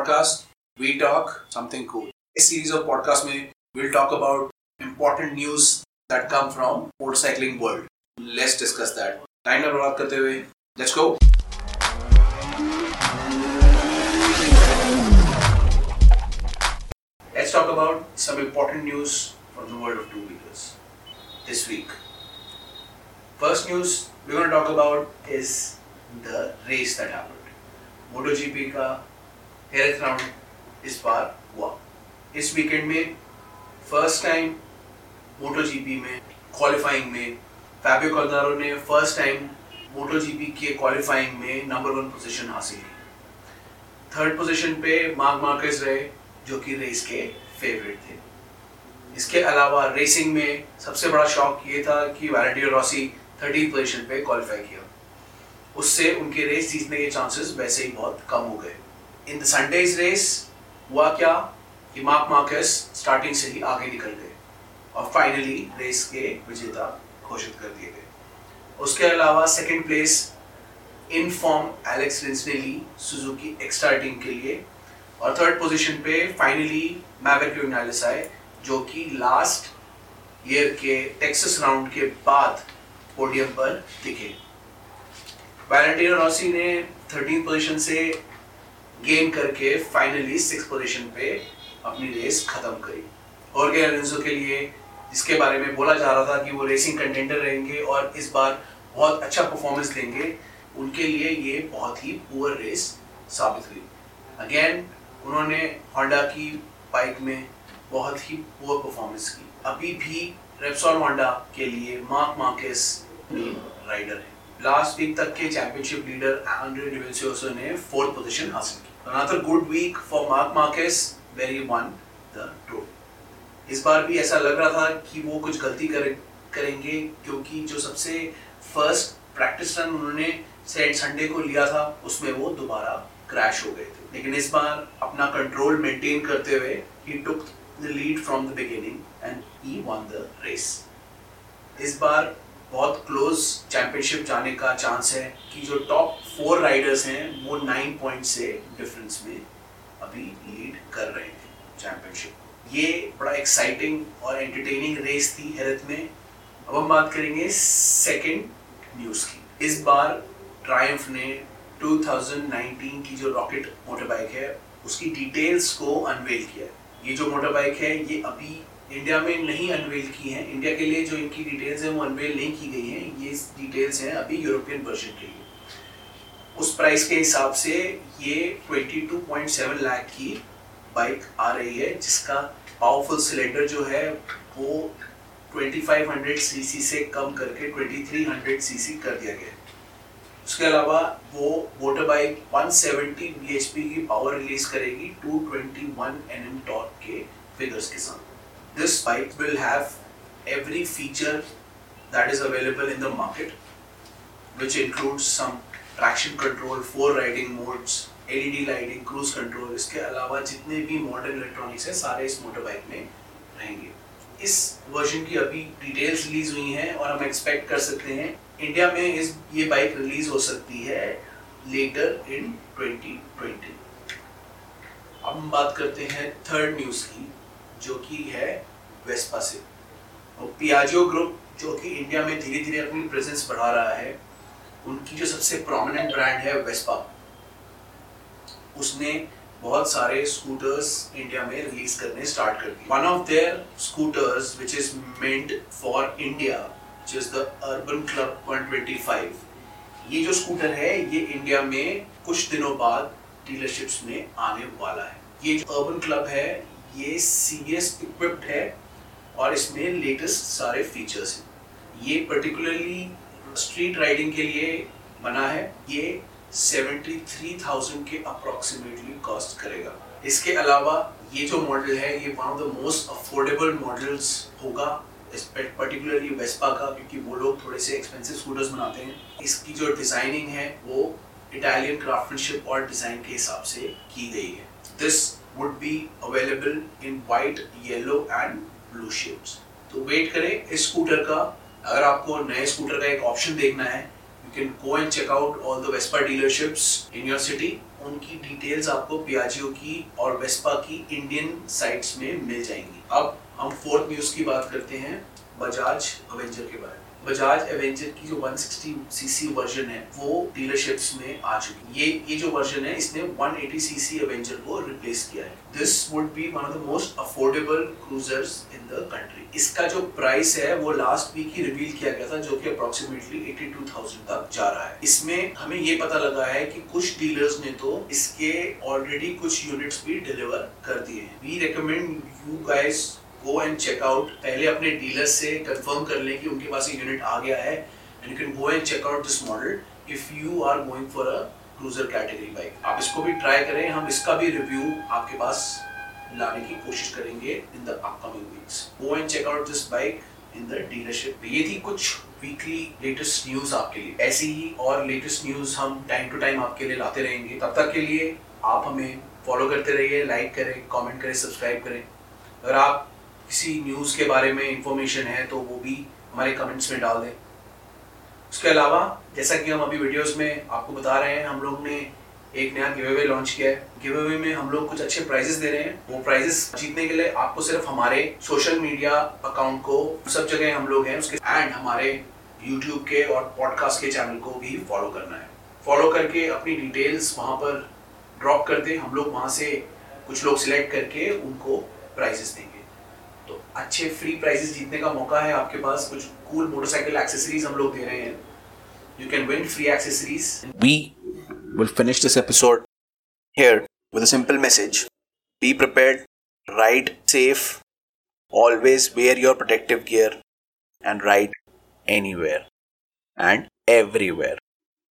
podcast We Talk Something Cool. इस series of podcast में we'll talk about important news that come from motorcycling world. Let's discuss that. Time ना बर्बाद करते हुए let's go. Let's talk about some important news from the world of two wheelers this week. First news we're going to talk about is the race that happened. MotoGP का Herath round इस बार हुआ। इस weekend में first time मोटो GP में qualifying में Fabio Quartararo ने first time मोटो GP के qualifying में नंबर वन पोजीशन हासिल की। थर्ड पोजीशन पे मार्क मार्केस रहे, जो कि रेस के फेवरेट थे। इसके अलावा रेसिंग में सबसे बड़ा शौक ये था कि वैलेंटिनो रॉसी थर्टी पोजीशन पे क्वालिफाई किया। उससे उनके रेस जीतने के चांसेस वैसे ही बहुत कम हो गए। इन द संडेज रेस हुआ क्या कि मार्क मार्केस स्टार्टिंग से ही आगे निकल गए और फाइनली रेस के विजेता घोषित कर दिए गए। उसके अलावा second place in form Alex Rins ने ली सुजुकी एक्स्ट्रा टीम के लिए और थर्ड पोजीशन पे फाइनली मैविक यूनालिस आए, जो कि लास्ट ईयर के टेक्सास राउंड के बाद पोडियम पर दिखे। वैलेंटिनो रॉसी ने थर्टीन पोजीशन से गेन करके फाइनली सिक्स पोजीशन पे अपनी रेस खत्म करी। और के लिए जिसके बारे में बोला जा रहा था कि वो रेसिंग कंटेंडर रहेंगे और इस बार बहुत अच्छा परफॉर्मेंस देंगे उनके लिए ये बहुत ही पुअर रेस साबित हुई। अगेन उन्होंने होंडा की बाइक में बहुत ही पुअर परफॉर्मेंस की। अभी भी रेप्सॉल होंडा के लिए मार्क मार्केस राइडर है। लास्ट वीक तक के चैंपियनशिप लीडर आंड्रे डिवेंसियोसो ने फोर्थ पोजीशन हासिल की। Another good week for Mark Marquez where he won the Tour. इस बार भी ऐसा लग रहा था कि वो कुछ गलती कर, करेंगे क्योंकि जो सबसे फ़र्स्ट प्रैक्टिस रन उन्होंने सेट संडे को लिया था उसमें वो दोबारा क्रैश हो गए थे लेकिन इस बार अपना कंट्रोल मेंटेन करते हुए he took the lead from the beginning and he won the race इस बार बहुत क्लोज चैंपियनशिप जाने का चांस है कि जो टॉप फोर राइडर्स हैं, वो नाइन पॉइंट से डिफरेंस में अभी लीड कर रहे हैं चैंपियनशिप ये बड़ा एक्साइटिंग और एंटरटेनिंग रेस थी हेरत में. अब हम बात करेंगे सेकंड न्यूज़ की. इस बार ट्रायम्फ ने 2019 की जो रॉकेट मोटरबाइक है, उसकी डिटेल्स को अनवेल किया ये जो मोटरबाइक है, ये अभी इंडिया में नहीं अनवेल की हैं। इंडिया के लिए जो इनकी डिटेल्स हैं, वो अनवेल नहीं की गई हैं। ये डिटेल्स हैं अभी यूरोपियन वर्जन के लिए। उस प्राइस के हिसाब से ये 22.7 लाख की बाइक आ रही है, जिसका पावरफुल सिलेंडर जो है, वो 2500 सीसी से कम करके 2300 सीसी कर दिया गया उसके अलावा वो मोटर बाइक 170 bhp की पावर रिलीज़ करेगी 221 nm टॉर्क के फिगर्स के साथ। This bike will have every feature that is available in the market which includes some traction control, four riding modes, LED lighting, cruise control इसके अलावा जितने भी modern electronics है सारे इस मोटर बाइक में रहेंगे इस वर्जन की अभी डिटेल्स रिलीज़ हुई हैं और हम एक्सपेक्ट कर सकते हैं इंडिया में इस ये बाइक रिलीज़ हो सकती है लेटर इन 2020 अब हम बात करते हैं थर्ड न्यूज़ की जो कि है वेस्पा से। और पियाजो ग्रुप जो कि इंडिया में धीरे धीरे अपनी प्रेजेंस बढ़ा रहा है, उनकी जो सबसे प्रोमिनेंट ब्रांड है वेस्पा उसने बहुत सारे स्कूटर्स इंडिया में रिलीज़ करने स्टार्ट कर दिए। One of their scooters which is meant for India which is the urban club 125 ये जो स्कूटर है, ये इंडिया में कुछ दिनों बाद डीलरशिप्स में आने वाला है। ये जो अर्बन क्लब है ये सीरियस इक्विप्ड है और इसमें लेटेस्ट सारे फीचर्स हैं। ये पर्टिकुलरली स्ट्रीट राइडिंग के लिए बना है। ये 73,000 के अप्रोक्सीमेटली कॉस्ट करेगा। इसके अलावा ये जो मॉडल है ये one of the most affordable models होगा पर्टिकुलरली वेस्पा का क्योंकि वो लोग थोड़े से एक्सपेंसिव स्कूटर्स बनाते हैं। इसकी जो डिज़ाइनिंग है वो इटालियन क्राफ्टमैनशिप और डिज़ाइन के हिसाब से की गई है। This would be available in white, yellow and blue shapes. तो वेट करें इस स्कूटर का। अगर आपको नए स्कूटर का एक ऑप्शन देखना है you can go and check out all the Vespa dealerships in your city उनकी डिटेल्स आपको पियाजियो की और वेस्पा की इंडियन साइट्स में मिल जाएँगी। अब हम फोर्थ न्यूज़ की बात करते हैं बजाज अवेंजर के बारे में। बजाज एवेंजर की जो 160 सीसी वर्जन है वो डीलरशिप्स में आ चुकी है। ये ये जो वर्जन है इसने 180 सीसी एवेंजर को रिप्लेस किया है। This would be one of the most affordable cruisers in the country इसका जो प्राइस है वो लास्ट वीक ही रिवील किया गया था जो कि अप्रोक्सीमेटली 82,000 तक जा रहा है। इसमें हमें ये पता लगा है कि कुछ डीलर्स ने तो इसके ऑलरेडी कुछ यूनिट्स भी डिलीवर कर दिए हैं। We recommend you guys go and check out पहले अपने डीलर से कंफर्म कर लें कि उनके पास ये यूनिट आ गया है and you can go and check out this model if you are going for a cruiser category bike आप इसको भी ट्राई करें, हम इसका भी रिव्यू आपके पास लाने की कोशिश करेंगे in the upcoming weeks go and check out this bike in the dealership ये थी कुछ वीकली लेटेस्ट न्यूज़ आपके लिए। ऐसी ही और लेटेस्ट न्यूज़ हम टाइम टू टाइम आपके लिए लाते रहेंगे। तब तक के लिए आप हमें फॉलो करते रहिए लाइक करें कमेंट करें सब्सक्राइब करें। अगर आप किसी न्यूज़ के बारे में इंफॉर्मेशन है तो वो भी हमारे कमेंट्स में डाल दें। उसके अलावा, जैसा कि हम अभी वीडियोस में आपको बता रहे हैं, हम लोग ने एक नया गिव अवे लॉन्च किया है। गिव अवे में हम लोग कुछ अच्छे प्राइजेस दे रहे हैं। वो प्राइजेस जीतने के लिए आपको सिर्फ़ हमारे सोशल मीडिया अकाउंट को, सब जगह हम लोग हैं उसके एंड हमारे यूट्यूब के और पॉडकास्ट के चैनल को भी फॉलो करना है। फॉलो करके अपनी डिटेल्स वहाँ पर ड्रॉप कर दें। हम लोग वहाँ से कुछ लोग सिलेक्ट करके उनको प्राइजेस देंगे। अच्छे फ्री प्राइजेस जीतने का मौका है आपके पास कुछ कूल मोटरसाइकिल एक्सेसरीज हम लोग दे रहे हैं you can win free accessories we will finish this episode here with a simple message be prepared ride safe always wear your protective gear and ride anywhere and everywhere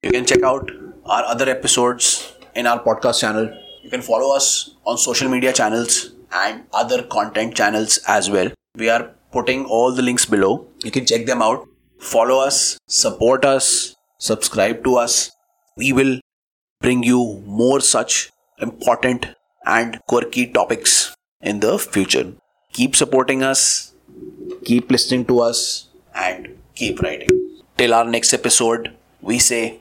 you can check out our other episodes in our podcast channel you can follow us on social media channels and other content channels as well. We are putting all the links below. You can check them out. Follow us, support us, subscribe to us. We will bring you more such important and quirky topics in the future. Keep supporting us, keep listening to us, and keep writing. Till our next episode, we say